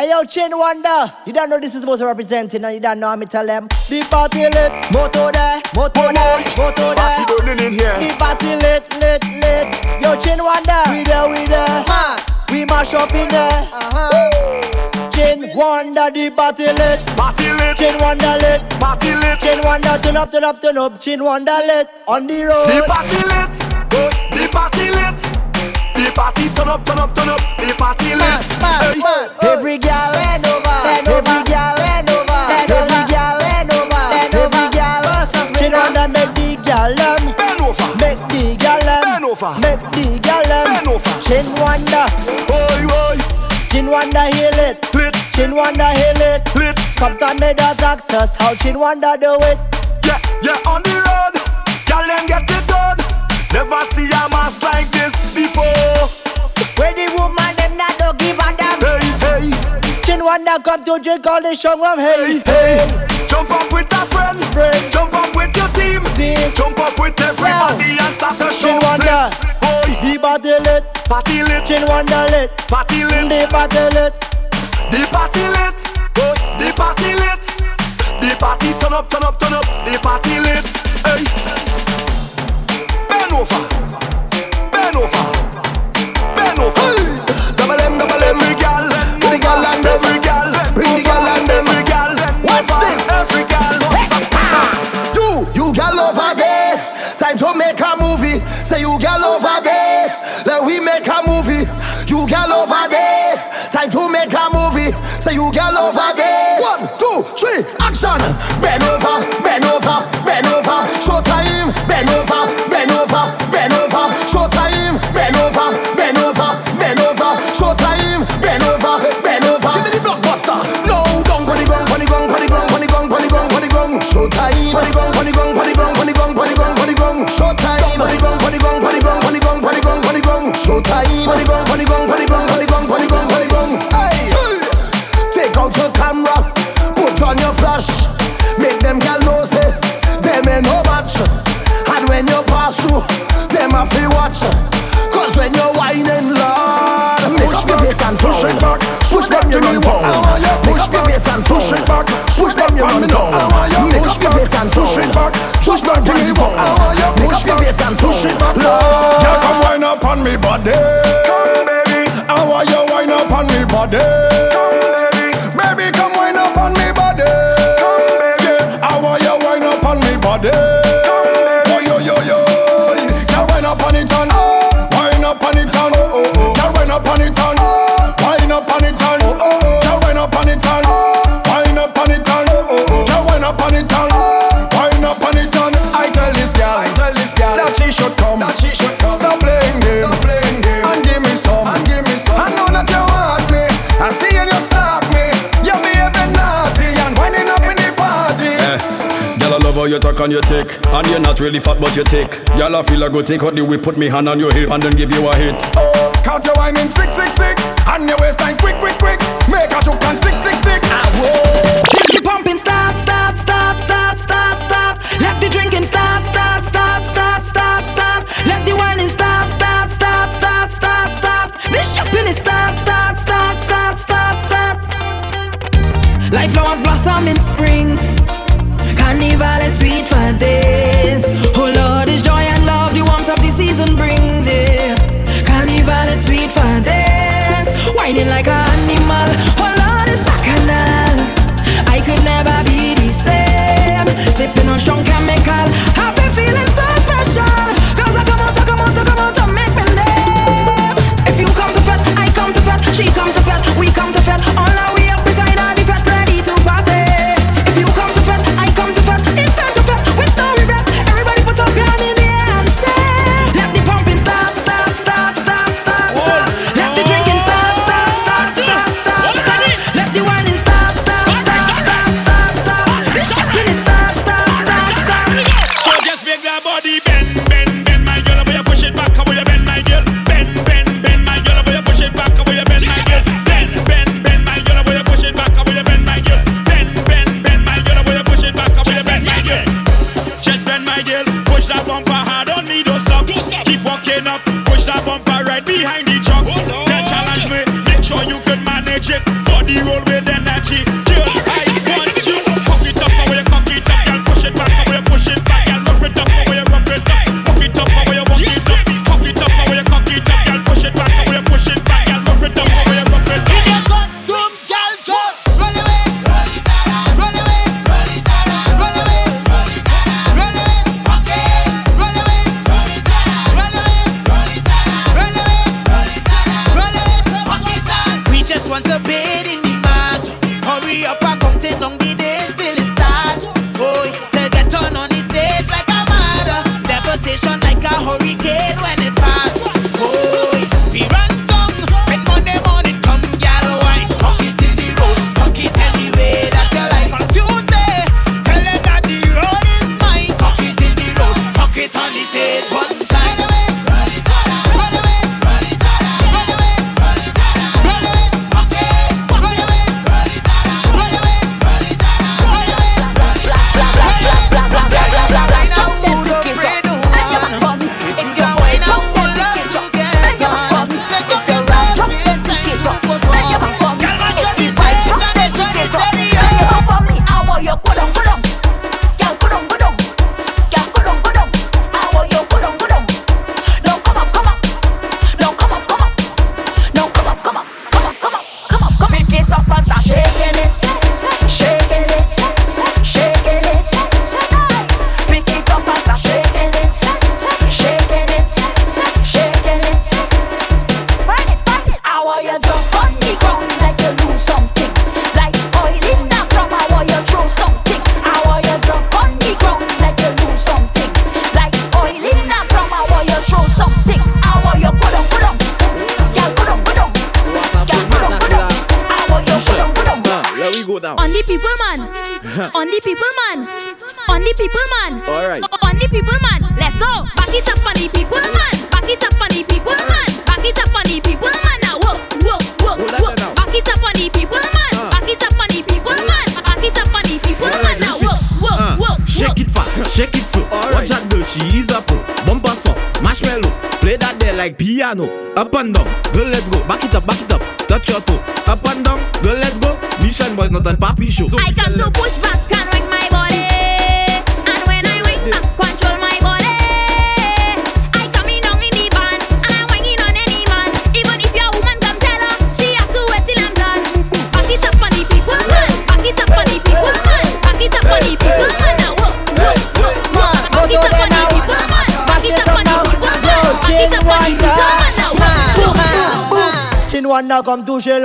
Hey yo, Chin Wonder, you don't know this is supposed to represent it, and you don't know how me tell them. The party lit, moto there, moto there, moto there. Burning in here. The party lit, lit, lit. Yo, Chin Wonder, we there, we there. Man, we mash up in there. Uh-huh. Chin Wonder, the party lit. Party lit. Chin Wonder lit. Party lit. Chin Wonder, turn up, turn up, turn up. Chin Wonder lit on the road. The party lit. The party lit. The party turn up, turn up, turn up. The party lit. Man, man, Hey. man. Every girl bend over, bend over. Every girl bend over, bend over. Every girl bend over, bend over. Every girl. Chin Wonder make the girl them. Bend over. Make the girl them. Bend over. Make the girl them. Bend over. Chin Wonder, Oi, oi. Chin Wonder heal it. Lit. Chin Wonder heal it. Lit. Sometimes me that ask us how Chin Wonder do it. Yeah, yeah, on the road. Girl, them get it done. Never see a mass like this before. When the woman them not don't give a damn. Hey, hey, Chin Wonder come to drink all the strong rum. hey, Hey, hey. Jump up with a friend. Friend. Jump up with your team. Team. Jump up with everybody and start a show. Chin Wonder, Oi, the party lit. party lit. Chin Wonder lit. Party lit. The party lit. The party lit. The party lit. The party turn up, turn up, turn up. The party lit. Hey. Over. Bend over. Bend over. Body. Baby, come wind up on me body. Yeah, I want you wind up on me body. Love how you talk and you take And you're not really fat but you take Girl, I feel I go take out the whip Put me hand on your hip and then give you a hit Oh, Cause you whining sick, sick, sick And your waistline quick, quick, quick Make a choke and stick, stick, stick Ah, whoa Let the pumping start, start, start, start, start, start. Let the drinking start, start, start, start, start, start. Let the whining start, start, start, start, start, start. This jumping is start, start, start, start, start, start. Like flowers blossom in spring. Carnival and sweet for days. Oh Lord, it's joy and love the warmth of the season brings. Yeah. Carnival and sweet for days. Whining like an animal. Oh Lord, it's bacchanal. I could never be the same. Sipping on strong chemical. I've been feeling so special. Cause I come out, I come out, I come out me name. If you come to fed, I come to fed. She come to fed, we come to fed. All our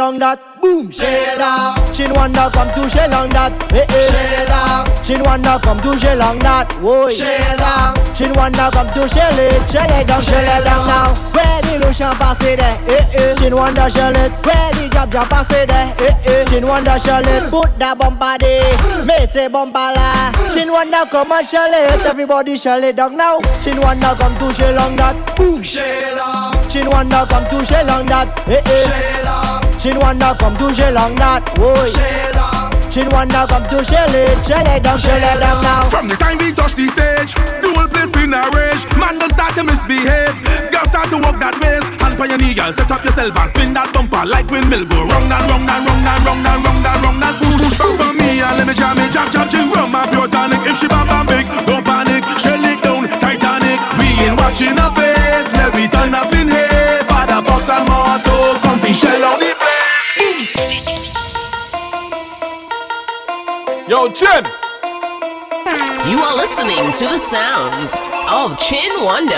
long that. Boom. That Chin Wanda come toucher long that. Hey hey. That Chin Wanda come toucher long that. Whoa. That Chin Wanda come toucher it Shell it down, shell it down now. Where the lotion pass it there. Hey hey. Chin Wanda shell it. Where the drop drop pass it there. Hey hey. Chin Wanda shell it. Put that bumper there. Mate bumper la Chin Wanda come and shell it. Everybody shell it down now. Chin Wanda come toucher long that. Boom. That Chin Wanda come toucher long that. Hey hey Chin Wanda come to shell on that, boy. Chin Wanda come to shell it, shell it down, shell it down now. From the time we touch the stage, the whole place in a rage. Man don't start to misbehave, girls start to walk that ways. And knee, girl, set up yourself and spin that bumper like windmill. Go round and round and round and round and round and round and swoosh swoosh back for me and let me jam it, jam jam chin rum my pure tonic. If she bam bam big, don't panic, Yo, Chin! You are listening to the sounds of Chin Wonder.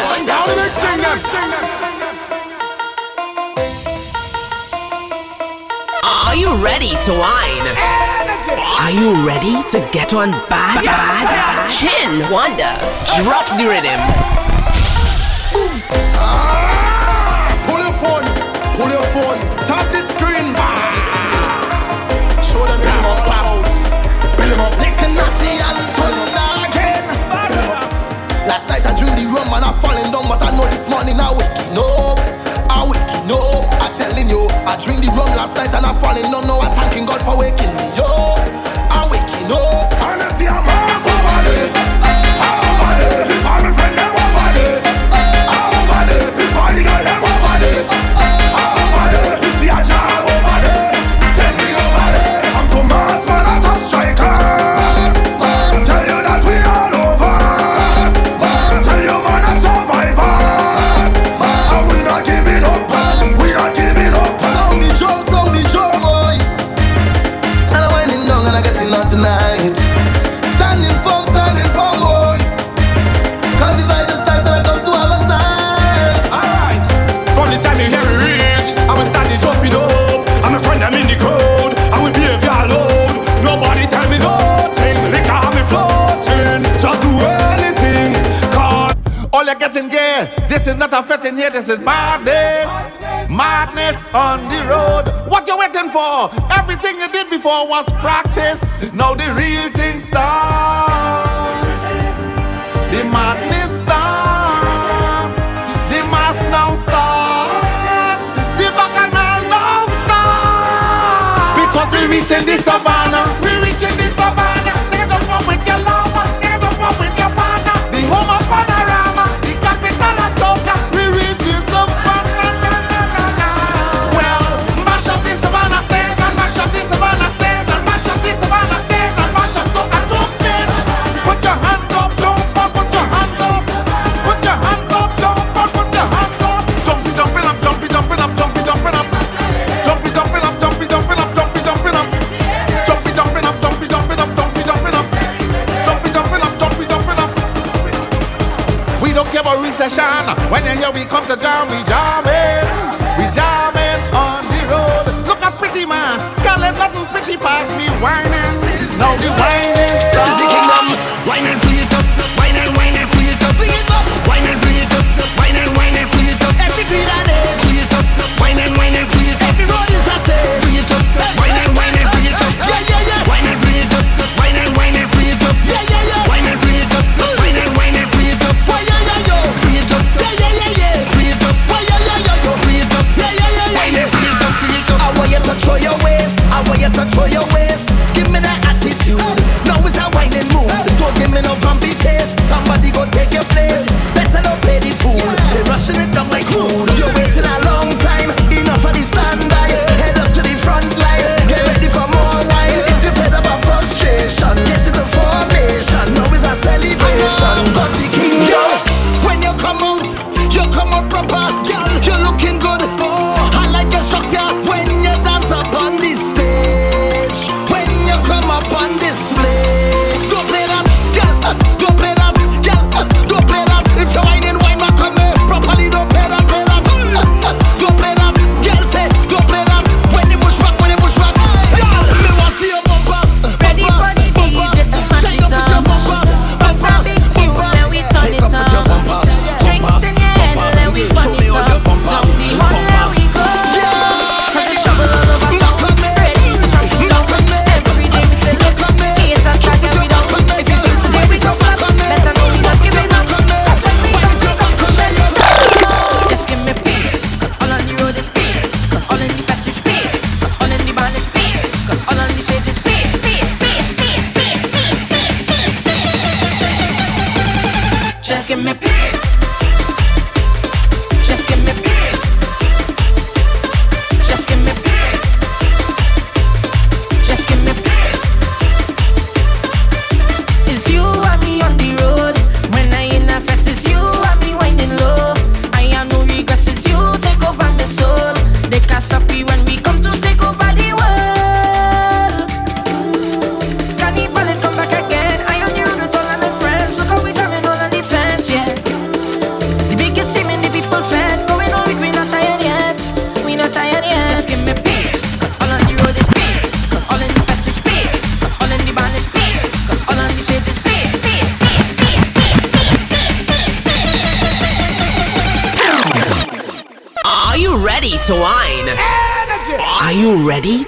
Are you ready to whine? Are you ready to get on bad, bad? Chin Wonder, drop the rhythm. Ah, pull your phone, pull your phone, tap the screen. Natty and thunder again. Last night I drink the rum and I'm falling down, but I know this morning I waking up. I waking up. I telling you, I drink the rum last night and I'm falling down. Now I thanking God for waking me up. getting gay. This is not a fit in here, this is madness. Madness on the road. What you waiting for? Everything you did before was practice. Now the real thing starts. The madness starts. The mass now starts. The bacchanal now starts. Because we're reaching the savannah. We're reaching the savannah. session. When you hear we come to jam, we jamming, we jamming on the road. Look at pretty man, girl, it's nothing pretty fast. me whining, now we whining.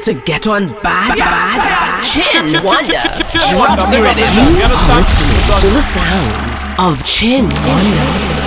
to get on bad, bad, bad Chin Wonder. Drop the rhythm. You are listening to the sounds of Chin Wonder.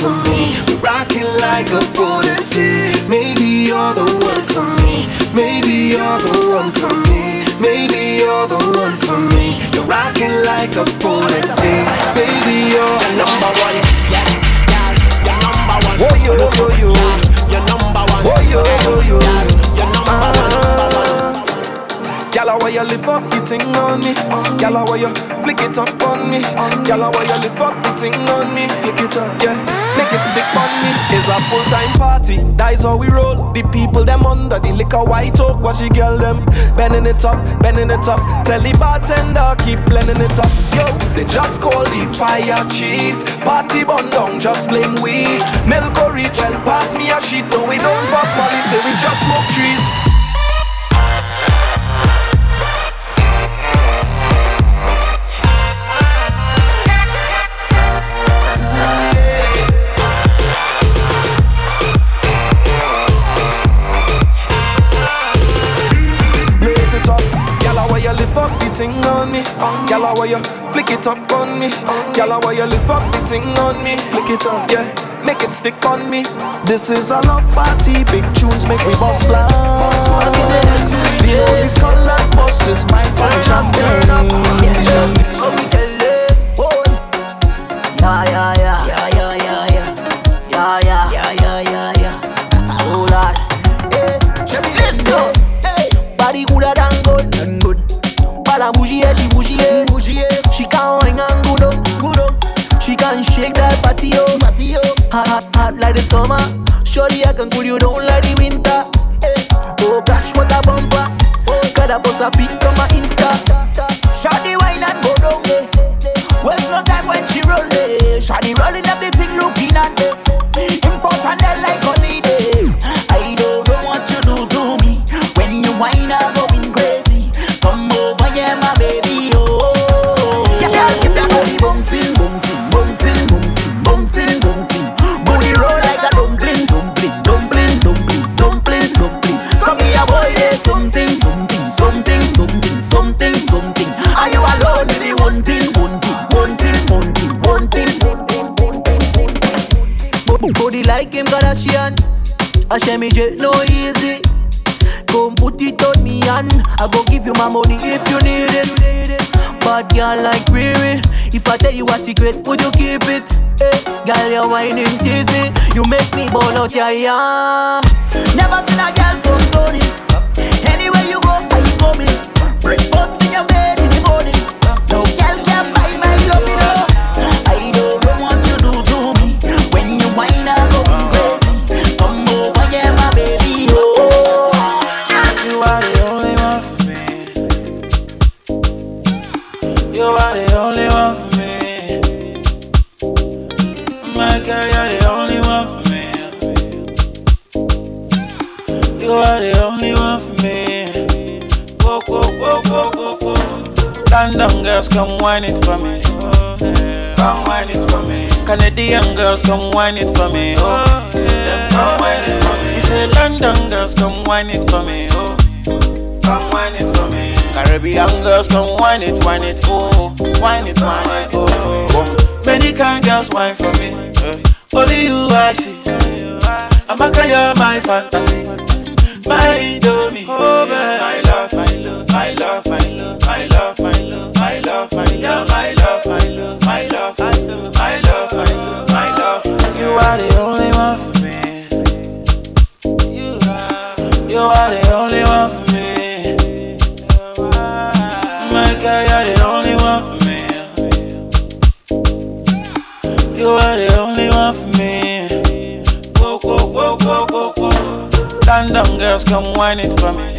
For me. Rocking like a policy. Maybe you're the one for me. Maybe you're the one for me. Maybe you're the one for me. You're rocking like a policy. Baby, you're number one. Yes, girl, you're number one. Oh yo yo yo. You're number one. Oh yo yo yo. You're number one. Gyal, why you lift up the thing on me? Gyal, why you flick it up on me? Gyal, why you lift up the thing on me? Flick it up, yeah. Make it stick on me. It's a full time party. That is how we roll. The people them under the liquor white oak. Watch the girl them bending it up, bending it up. Tell the bartender keep blending it up. Yo, they just call the fire chief. Party bun down, just blame we. Milk or rich, well pass me a sheet. No, we don't pop molly, say we just smoke trees. Gyal, why you flick it up on me? Gyal, why you lift up the thing on me? Flick it up, yeah. Make it stick on me. This is a love party. Big tunes make me bust blanks. The only skull and bus is mine for the champagne. Yeah, yeah, yeah, yeah. Yeah, yeah. Yeah, yeah, yeah, yeah. Body, oh. Hot, hot, like the summer. Surely I can cool you down like the winter. Hey. Oh gosh, what a bumper. Oh, gotta post a pic out your yeah. Never seen a girl come wine it for me. Oh, yeah. Come wine it for me. He said, London girls, come wine it for me. Oh, come wine it for me. Caribbean girls, come wine it, wine it, oh, wine it, wine it, oh. oh. Many kind girls wine for me. eh. Only you I see. I'm a you're my fantasy. My London girls, come wine it for me.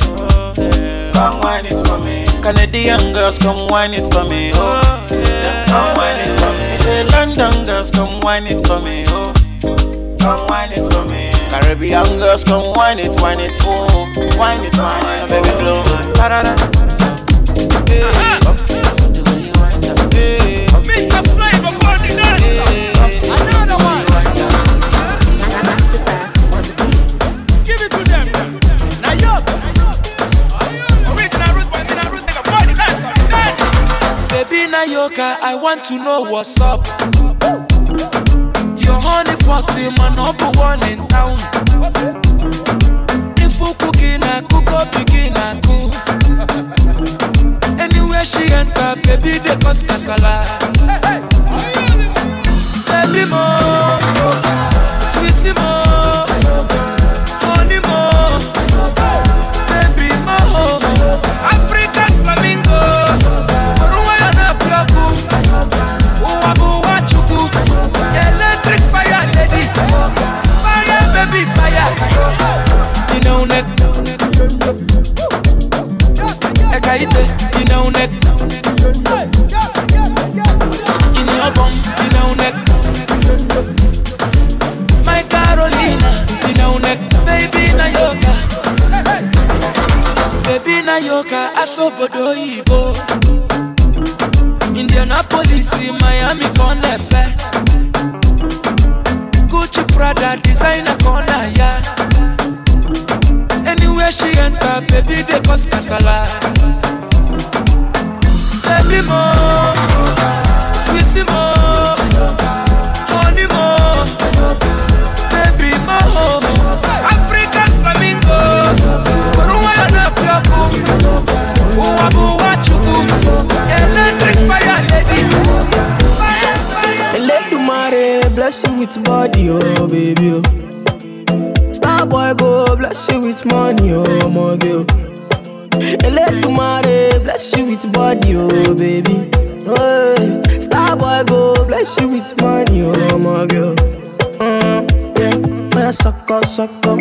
Come wine it for me. Canadian girls, come wine it for me. Oh, yeah. Come wine it for me. Say London girls, come wine it for me. Oh, come wine it for me. Caribbean girls, come wine it, wine it, oh, wine it, wine it, oh. baby, blow. Yoga, I want to know what's up. Your honey pot is my number one in town. If you cooking, I cook up, begin, I cook. Anywhere she enter, baby, they cause kasala. Baby, more. Lagos obodo oyibo Indianapolis Miami kan Gucci Prada designer kan na anywhere she enter baby dey cause kasala. Baby mo. party, oh baby, oh. oh, oh. oh eh, star boy go bless you with money, oh my girl. Ele tomare bless you with body, oh baby. Hey. Star boy go bless you with money, oh my girl. Mm, yeah, when I suck up, suck up.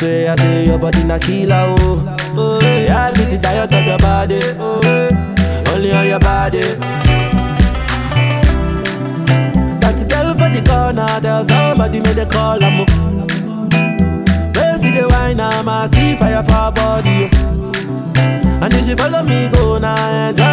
Say I say your body na killer, oh. oh yeah, I get die out of your body, oh. Only on your body. That girl for the corner, there's somebody made a call, I'm Where see the wine, I'm a see fire for body. Oh. And if she follow me, go now, enjoy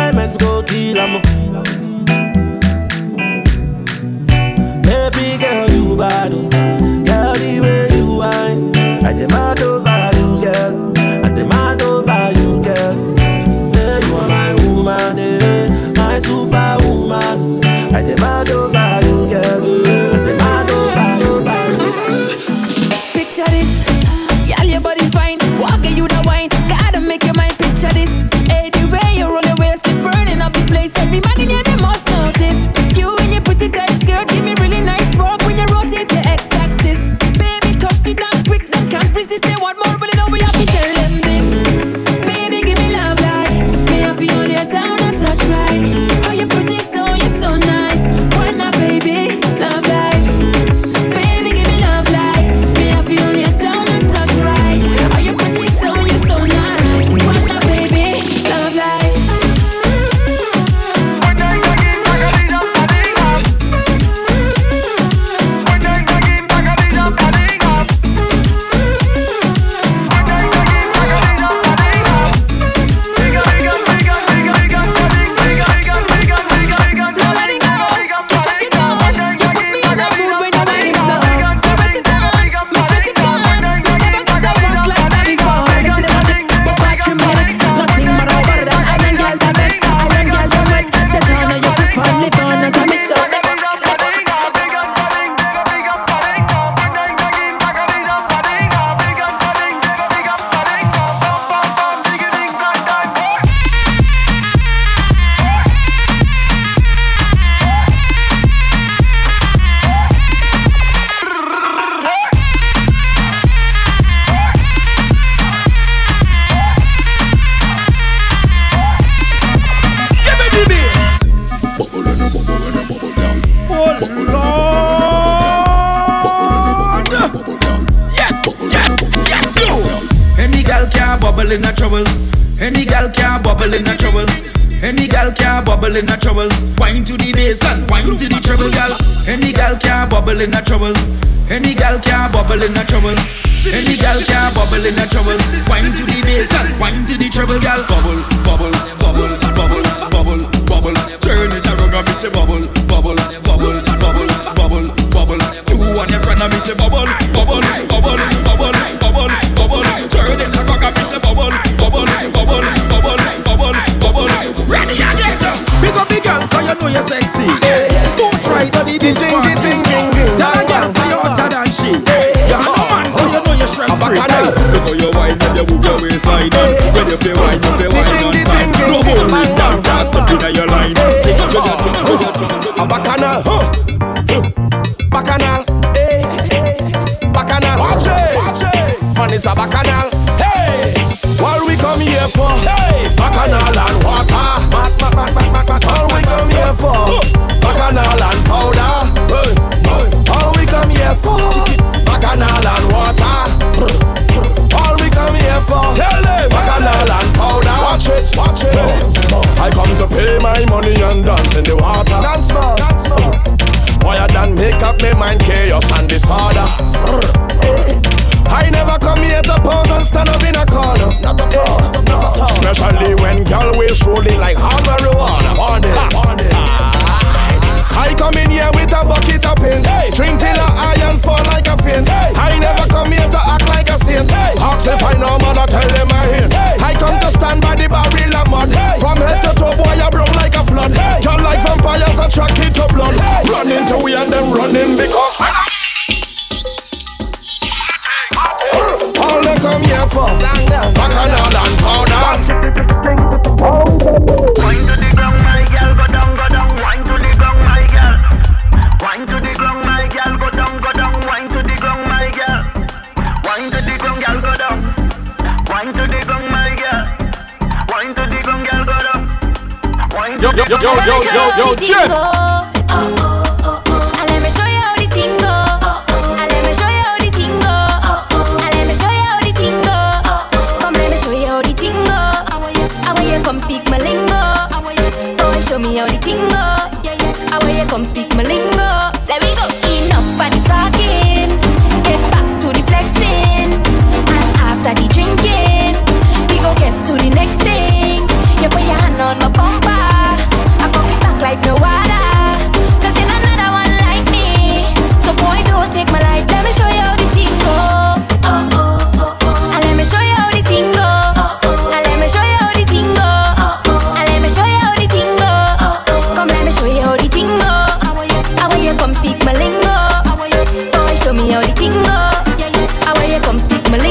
my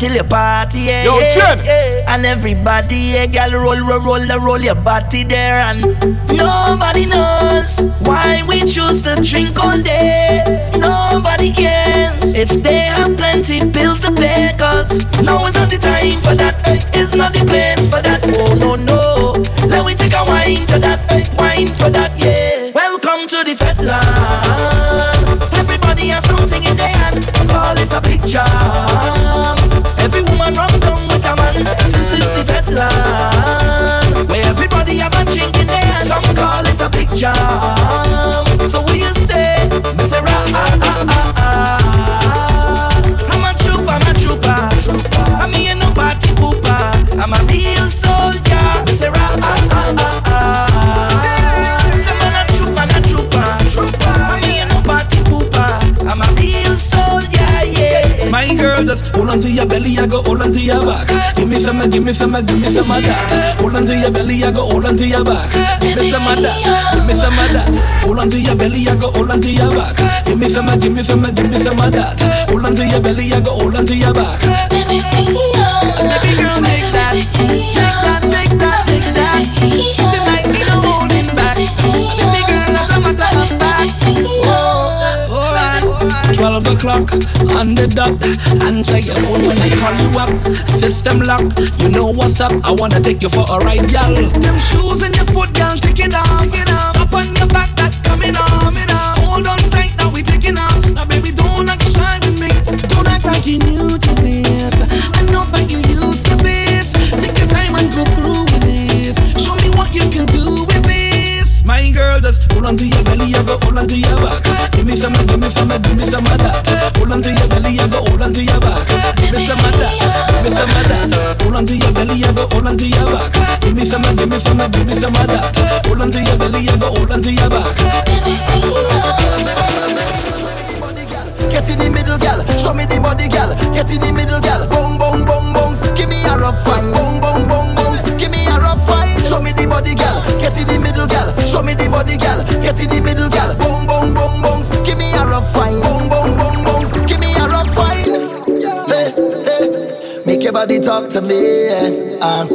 till you party, yeah? Yo, yeah, yeah. And everybody, yeah, girl, roll, roll, roll, roll, roll your body there, and nobody knows why we choose to drink all day. Nobody cares if they have plenty bills to pay, cause now is not the time for that. It's not the place for that. Oh no no, let me take a wine to that, wine for that, yeah. Welcome to the fed land. Some, give me some, of that. Hold on to your belly, I go hold on to your back. Give me some of that, give me some of that. Hold on to your belly, I go hold on to your back. Give me some, give me some, give me some of that. Hold on to your belly, I go hold on to your back. Baby girl, make that, o'clock on the dot. Answer your phone when I call you up. System lock, you know what's up. I wanna take you for a ride, y'all. Them shoes in your foot, girl, take it off, it off. Up on your back, that coming off, it off. Hold on tight, now we taking off. Now baby, don't act shy with me. Don't act like you new to this. I know that you used to this. Take your time and go through with this. Show me what you can do with this. My girl, just hold on to your belly, I go hold on to your back. Give me some, give me some, give me some of that. Hold on to your belly, I go hold on to your back. Give me some of that, give me some of that. Hold on to your belly, I go hold on to your back. Give me some, give me some, give me some of that. Hold on to your belly, I go hold on to your back. Get in the middle, gal. Show me the body, gal. Get in the middle, gal. Boom, boom, boom, boom. Give me a rough fine. Boom, boom, boom, boom. Give me a rough fine. Show me the body, gal. Get in the middle, gal. Show me the body, talk to me. Uh,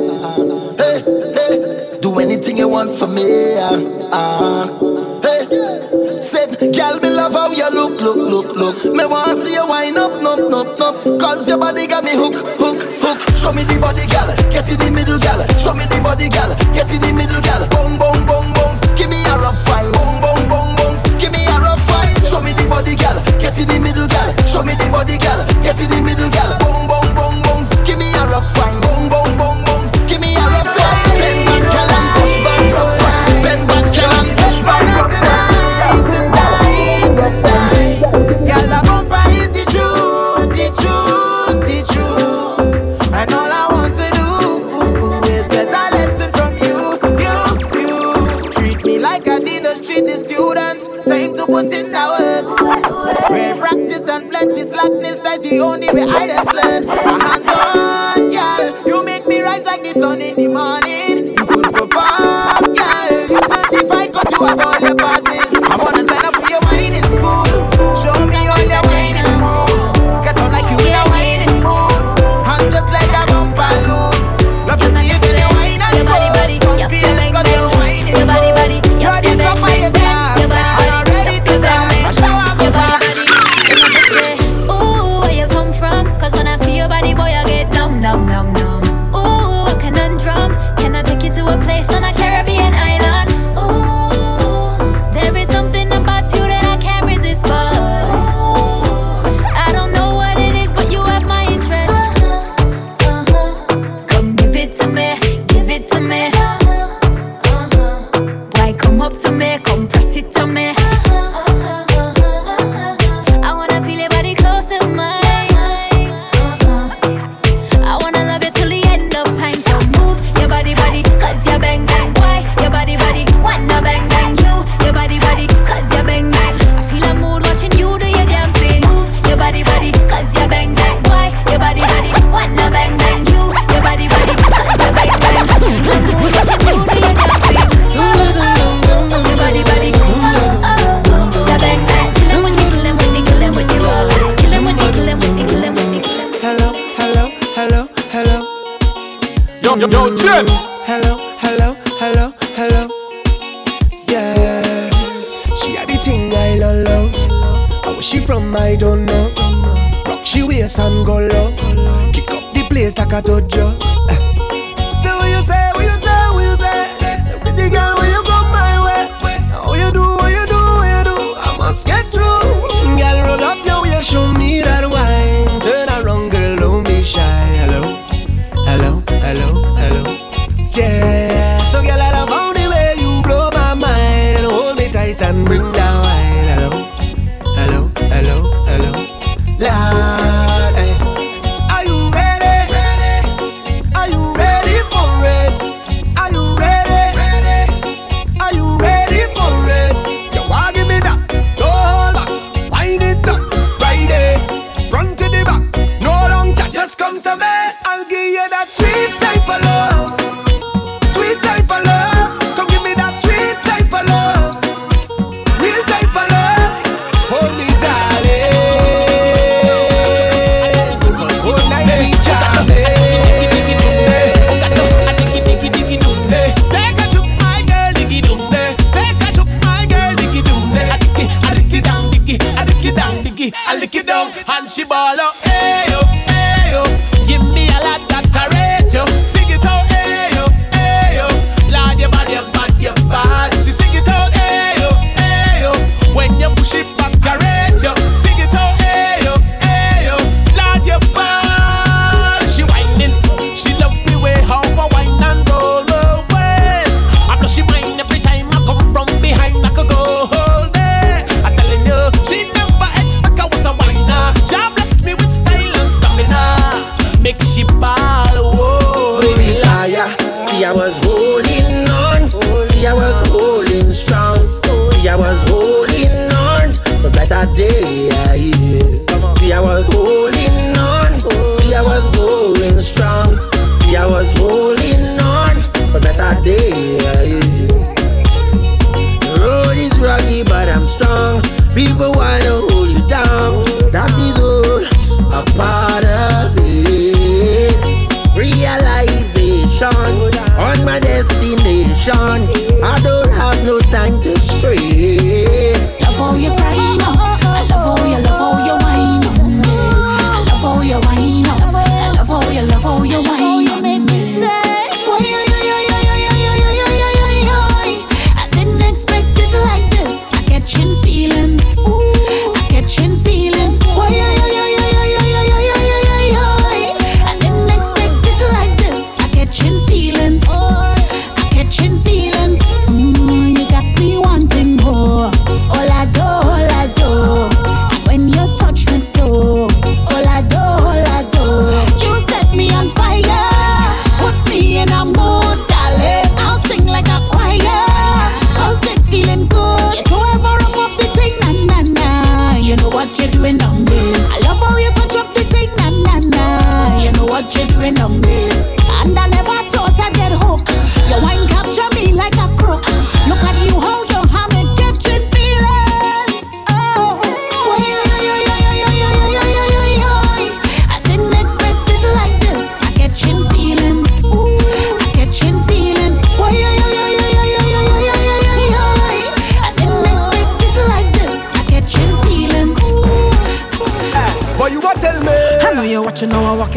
hey, hey. Do anything you want for me. Uh, uh. Hey. Said, girl, me love how you look, look, look, look. Me wanna see you wind up, up, up, up. Cause your body got me hook, hook, hook. Show me the body, gal. Get in the middle, gal. Show me the body, gal. Get in the middle, gal. Boom, boom, boom, boom. Give me a rough fine. Boom, boom, boom, boom. Give me a rough fine. Show me the body, gal. Get in the middle, gal. Show me the body, gal. Get in the middle, slackness, that's the only way I just learn.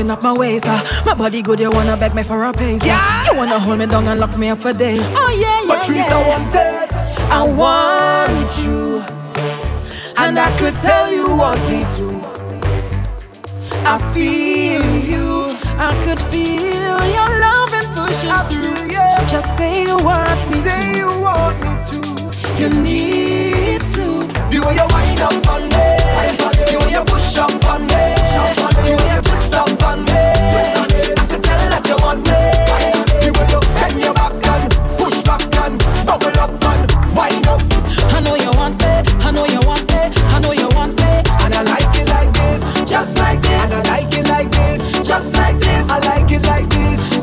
up my waist. Uh. My body good, you wanna beg me for a pace. Yeah. Uh. You wanna hold me down and lock me up for days. Oh yeah, yeah. But trees yeah. I want it. I want you. And I could tell you what we do. I feel you. I could feel your love and pushing I feel, through. Yeah. Just say you want me say to. you want me to. You need to. The way you wind up on me, the way you push up on me.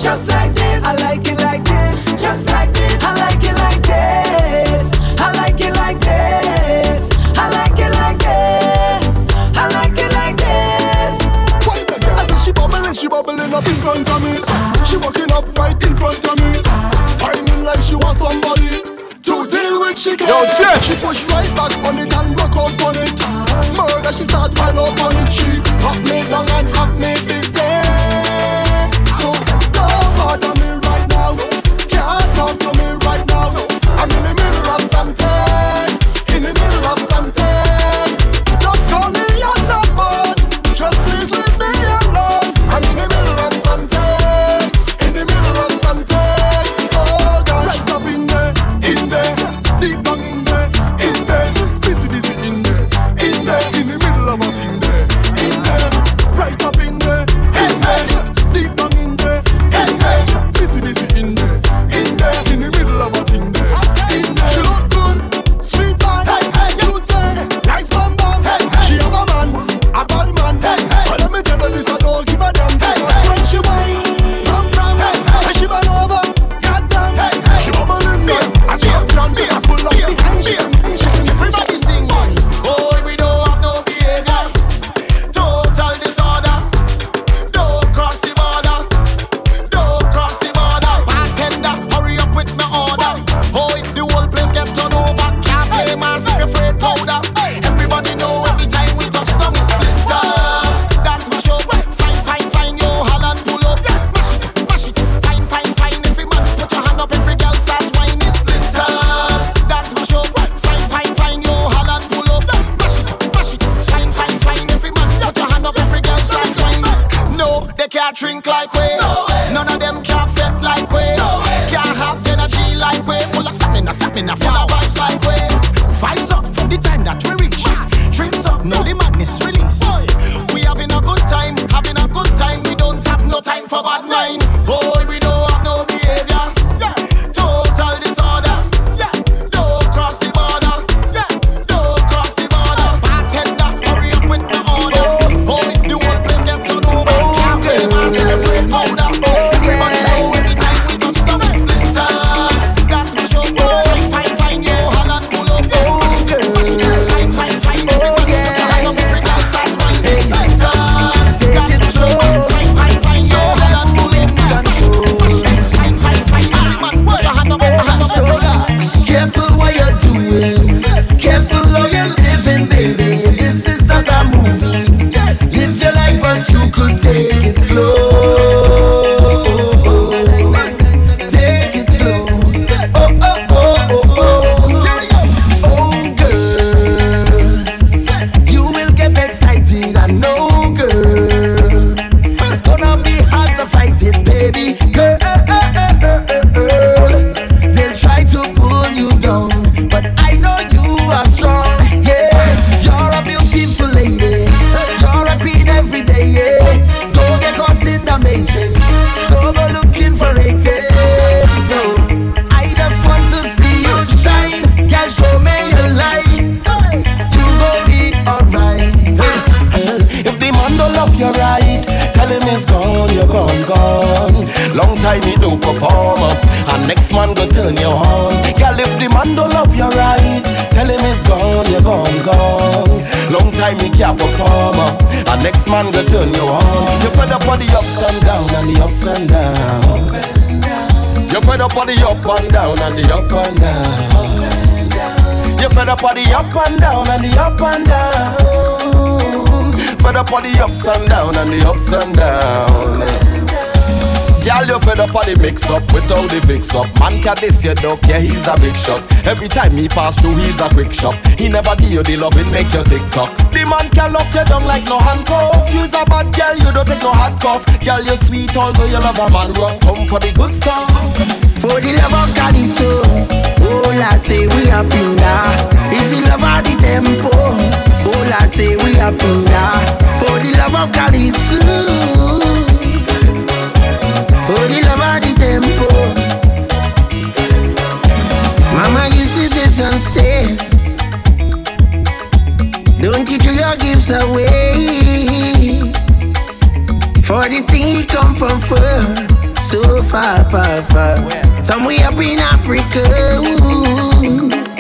just like this. I like it like this, just like this. I like it like this. I like it like this. I like it like this. I like it like this. Why the girl? I said she bubbling, she bubbling up in front of me. She walking up right in front of me. Timing like she was somebody to deal with. She can. She push right back on it and broke up on it. Murder, she start pile up on it. She up and down and the up and down. Fed up on the ups and down and the ups and down. Girl, you fed up on the mix up with all the fix up. Man can this your dog? yeah, he's a big shot. Every time he pass through, he's a quick shot. He never give you the love, it make you tick tock. The man can lock you down like no handcuff. You's a bad girl, you don't take no hard cuff. Girl, you sweet, although you love a man rough. Come for the good stuff. For the love of Calito, oh latte, we are pinda. Is the love of the tempo, oh latte, we are pinda. For the love of Calito, for the love of the tempo. Mama used to say, son, stay. Don't you throw your gifts away. For the thing come from far, so far, far, far. Somewhere up in Africa. Ooh.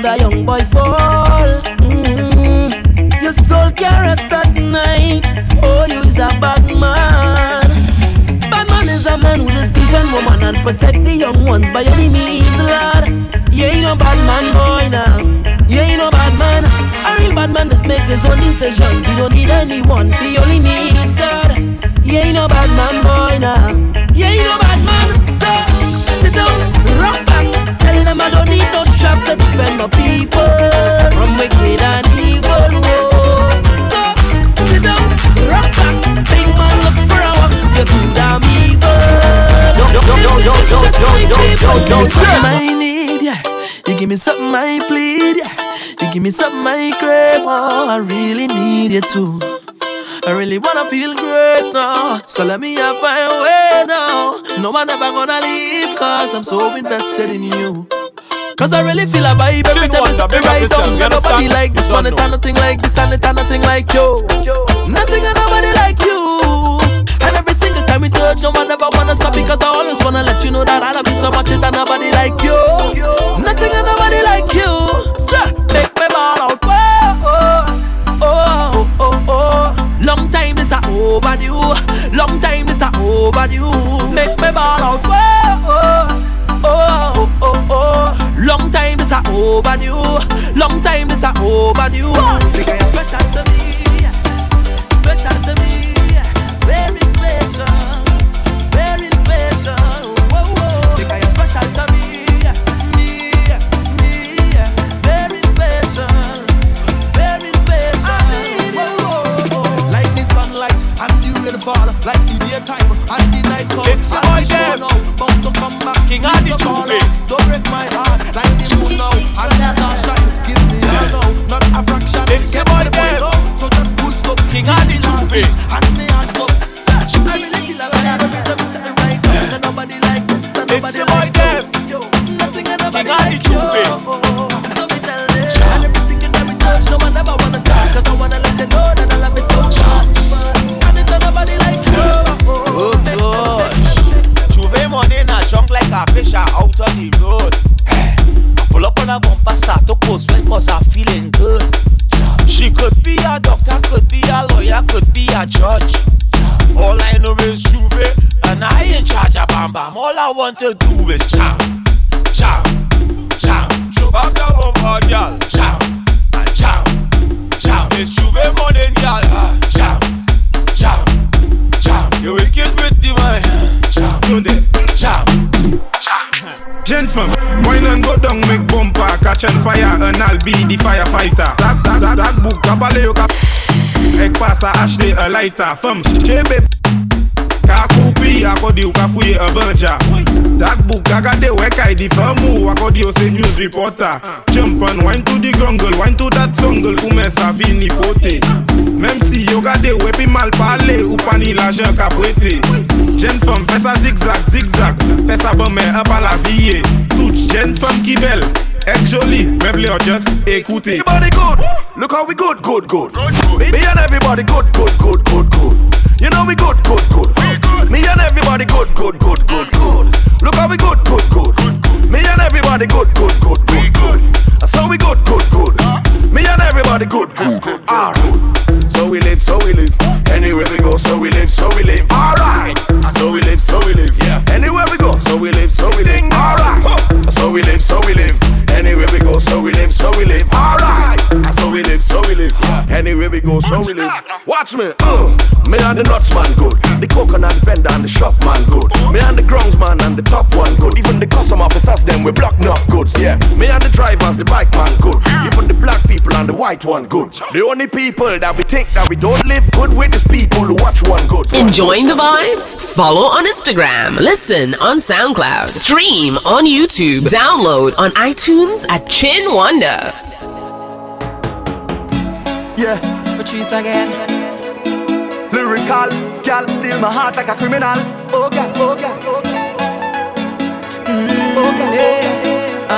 Another young boy fall. Mm-hmm. Your soul can rest at night. Oh, you's a bad man. Bad man is a man who just defend woman and protect the young ones by any means, lad. You ain't no bad man, boy, now. You ain't no bad man. A real bad man just make his own decisions. He don't need anyone. He only needs God. You ain't no bad man, boy, now. You ain't no bad man. So sit down, them I don't need no shot to defend my people from wicked and evil. Whoa. So sit down, rock back. Big man, look for a walk. You're too damn evil. Yo, Something I need, yeah. You give me something I plead, yeah. You give me something I crave, oh, I really need you too. I really wanna feel great now, so let me have my way now. No one ever gonna leave, cause I'm so invested in you. Cause I really feel a vibe every time you me right down. Got nobody like this one, it and nothing like this, and it and nothing like you. Nothing and nobody like you. And every single time we touch, no one ever wanna stop because I always wanna let you know that I love you so much, it and nobody like you. Nothing and nobody like you. Long time this a overdue. Catch on fire and I'll be the firefighter. Tak, tak, tak, tak, bouk, kabale yo kap. Ek pas a ashte a lighter. Fam, chebe Ka koupi, akodi yo ka fouye a banja. Tak bouk, kagade wek ay di famu Akodi yo se news reporter. Champion, wine to the grungle Wine to that sungle, koumen sa vini fote. Mem si yo gade wepi mal pale Ou pani la jen ka prete. Jen fam, fem, sa zigzag, zigzag. Fesa bon men ap la viye Tout jen fam ki bel. Ek joli, mev le o just ekoute Everybody good. Look how we good, good, good. Me and everybody good, good, good, good, good. You know we good, good, good. Me and everybody good, good, good, good, good. Look how we good, good, good. Good Me and everybody good, good, good, good, good. So we good, good, good. Me and everybody good, good, good, Alright. So we live, so we live. Anywhere we go, so we live, so we live. Alright. Anywhere we go, so we live. Watch me. Uh. Me and the nuts man good. The coconut vendor and the shop man good. Me and the grounds man and the top one good. Even the custom officers them we block enough goods. Yeah. Me and the drivers, the bike man good. Even the black people and the white one good. The only people that we think that we don't live good with is people who watch one good. Enjoying the vibes? Follow on Instagram, listen on SoundCloud, stream on YouTube, download on iTunes at Chin Wonder. Yeah. Patrice again. Lyrical, gal, steal my heart like a criminal. Oh gal, oh gal, oh gal. Mm, oh gal, yeah.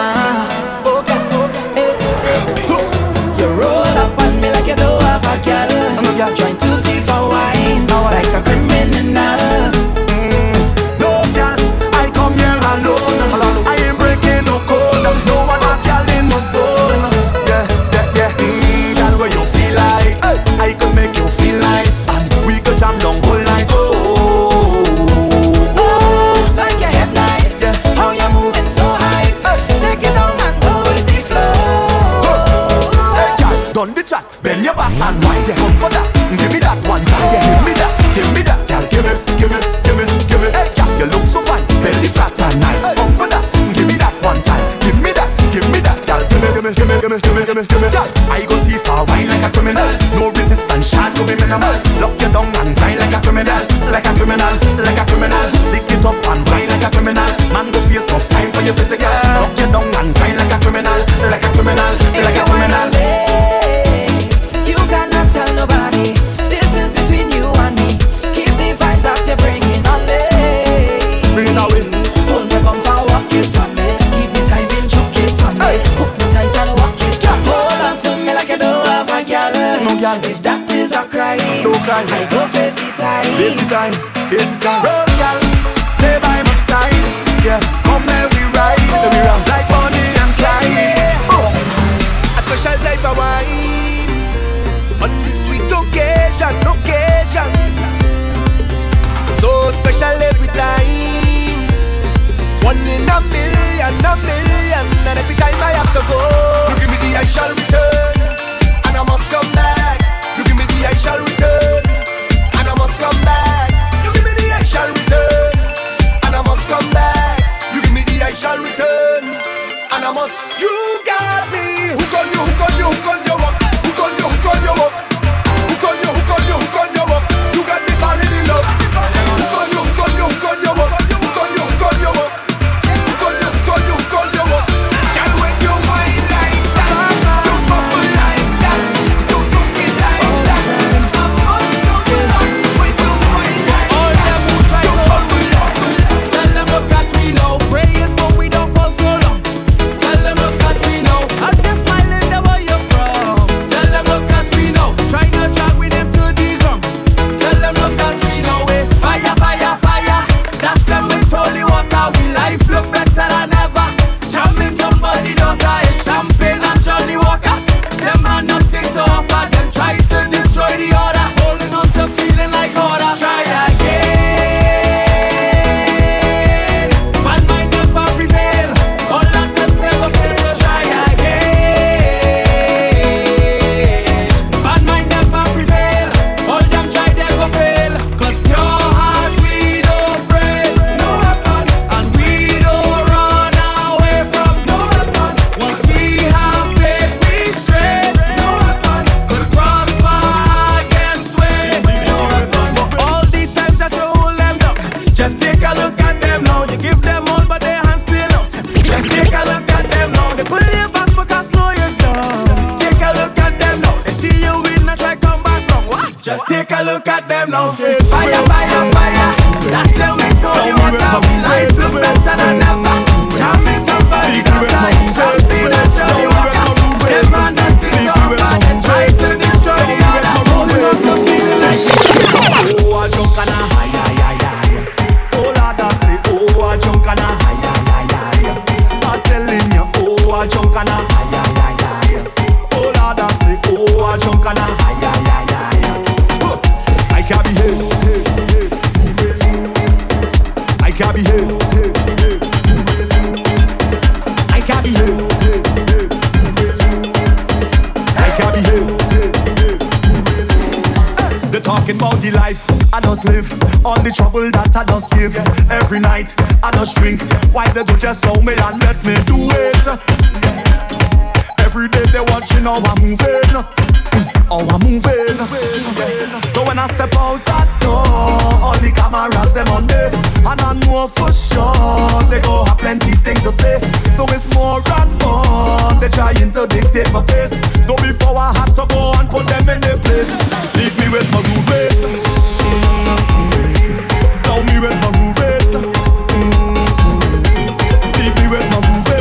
oh gal, mm-hmm. oh, oh, eh, eh, eh. You roll up on me like you don't a gal. I'm a gal trying to deep a wine, like a criminal. give me, give me. I go too far, wine like a criminal. Eh. No resistance, shot to be minimal. Lock your down and die like a criminal, like a criminal, like a criminal. Stick it up and look at them now, say that I just give. Every night I just drink. Why they do just know me and let me do it? Every day they watching how I'm moving. How I'm moving. So when I step out that door All the cameras them on me. And I know for sure They go have plenty things to say. So it's more and more They trying to dictate my pace. So before I have to go and put them in their place Leave me with my rubies. Now me with my movies. Mm, Leave me with my movies.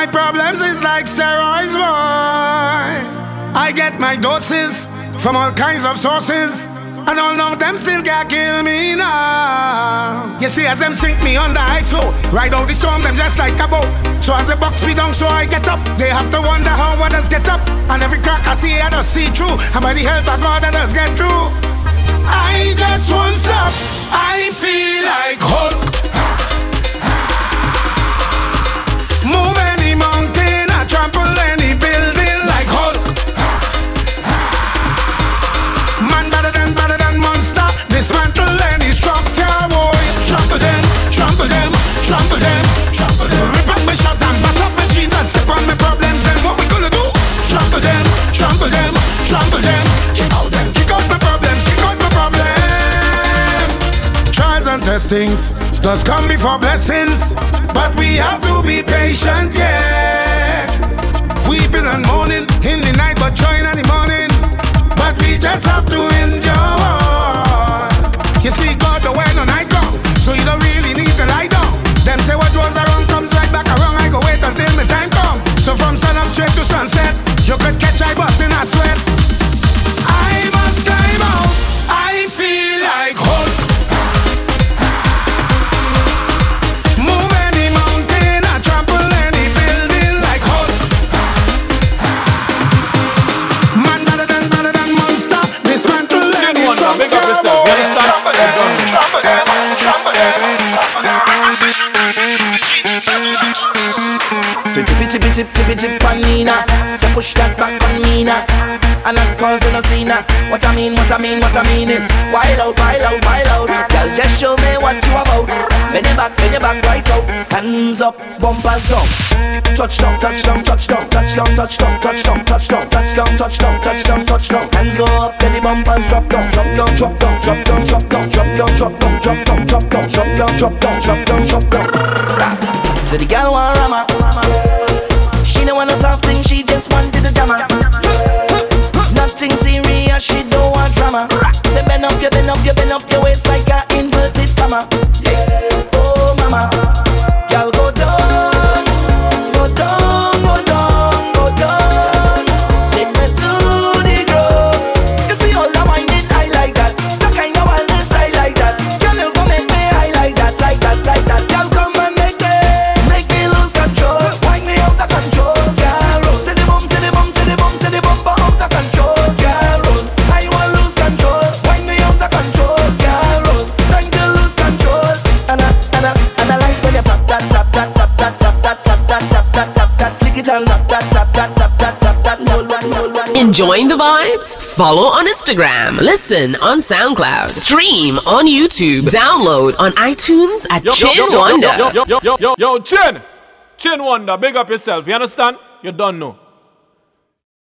My problems is like steroids, boy. I get my doses from all kinds of sources. And all of them still can't kill me now. You see, as them sink me under high flow, ride out the storm, them just like a boat. So as the box me down, so I get up. They have to wonder how others get up. And every crack I see, I just see through. And by the help of God, I just get through. I just won't stop. I feel like Hulk. Testings does come before blessings, but we have to be patient, yeah. Weeping and mourning in the night, but joy in the morning. But we just have to endure. You see, God, the way no night push that back on me now. And I'm causing a scene now. What I mean, what I mean, what I mean is Wild out, wild out, wild out Girl, just show me what you about Bend your back, bend your back right out Hands up, bumpers down Touchdown, touchdown, touchdown Touchdown, touchdown, touchdown Touchdown, touchdown, touchdown Touchdown, touchdown Hands go up, then the bumpers drop down Drop down, drop down, drop down, drop down Drop down, drop down, drop down Drop down, drop down, drop down Drop down, drop down City gal want rama Enjoying the vibes? Follow on Instagram, listen on SoundCloud, stream on YouTube, download on iTunes at Chin Wonder. yo, yo, yo, yo, yo, yo, Chin. Chin Wonder, big up yourself. You understand? You don't know.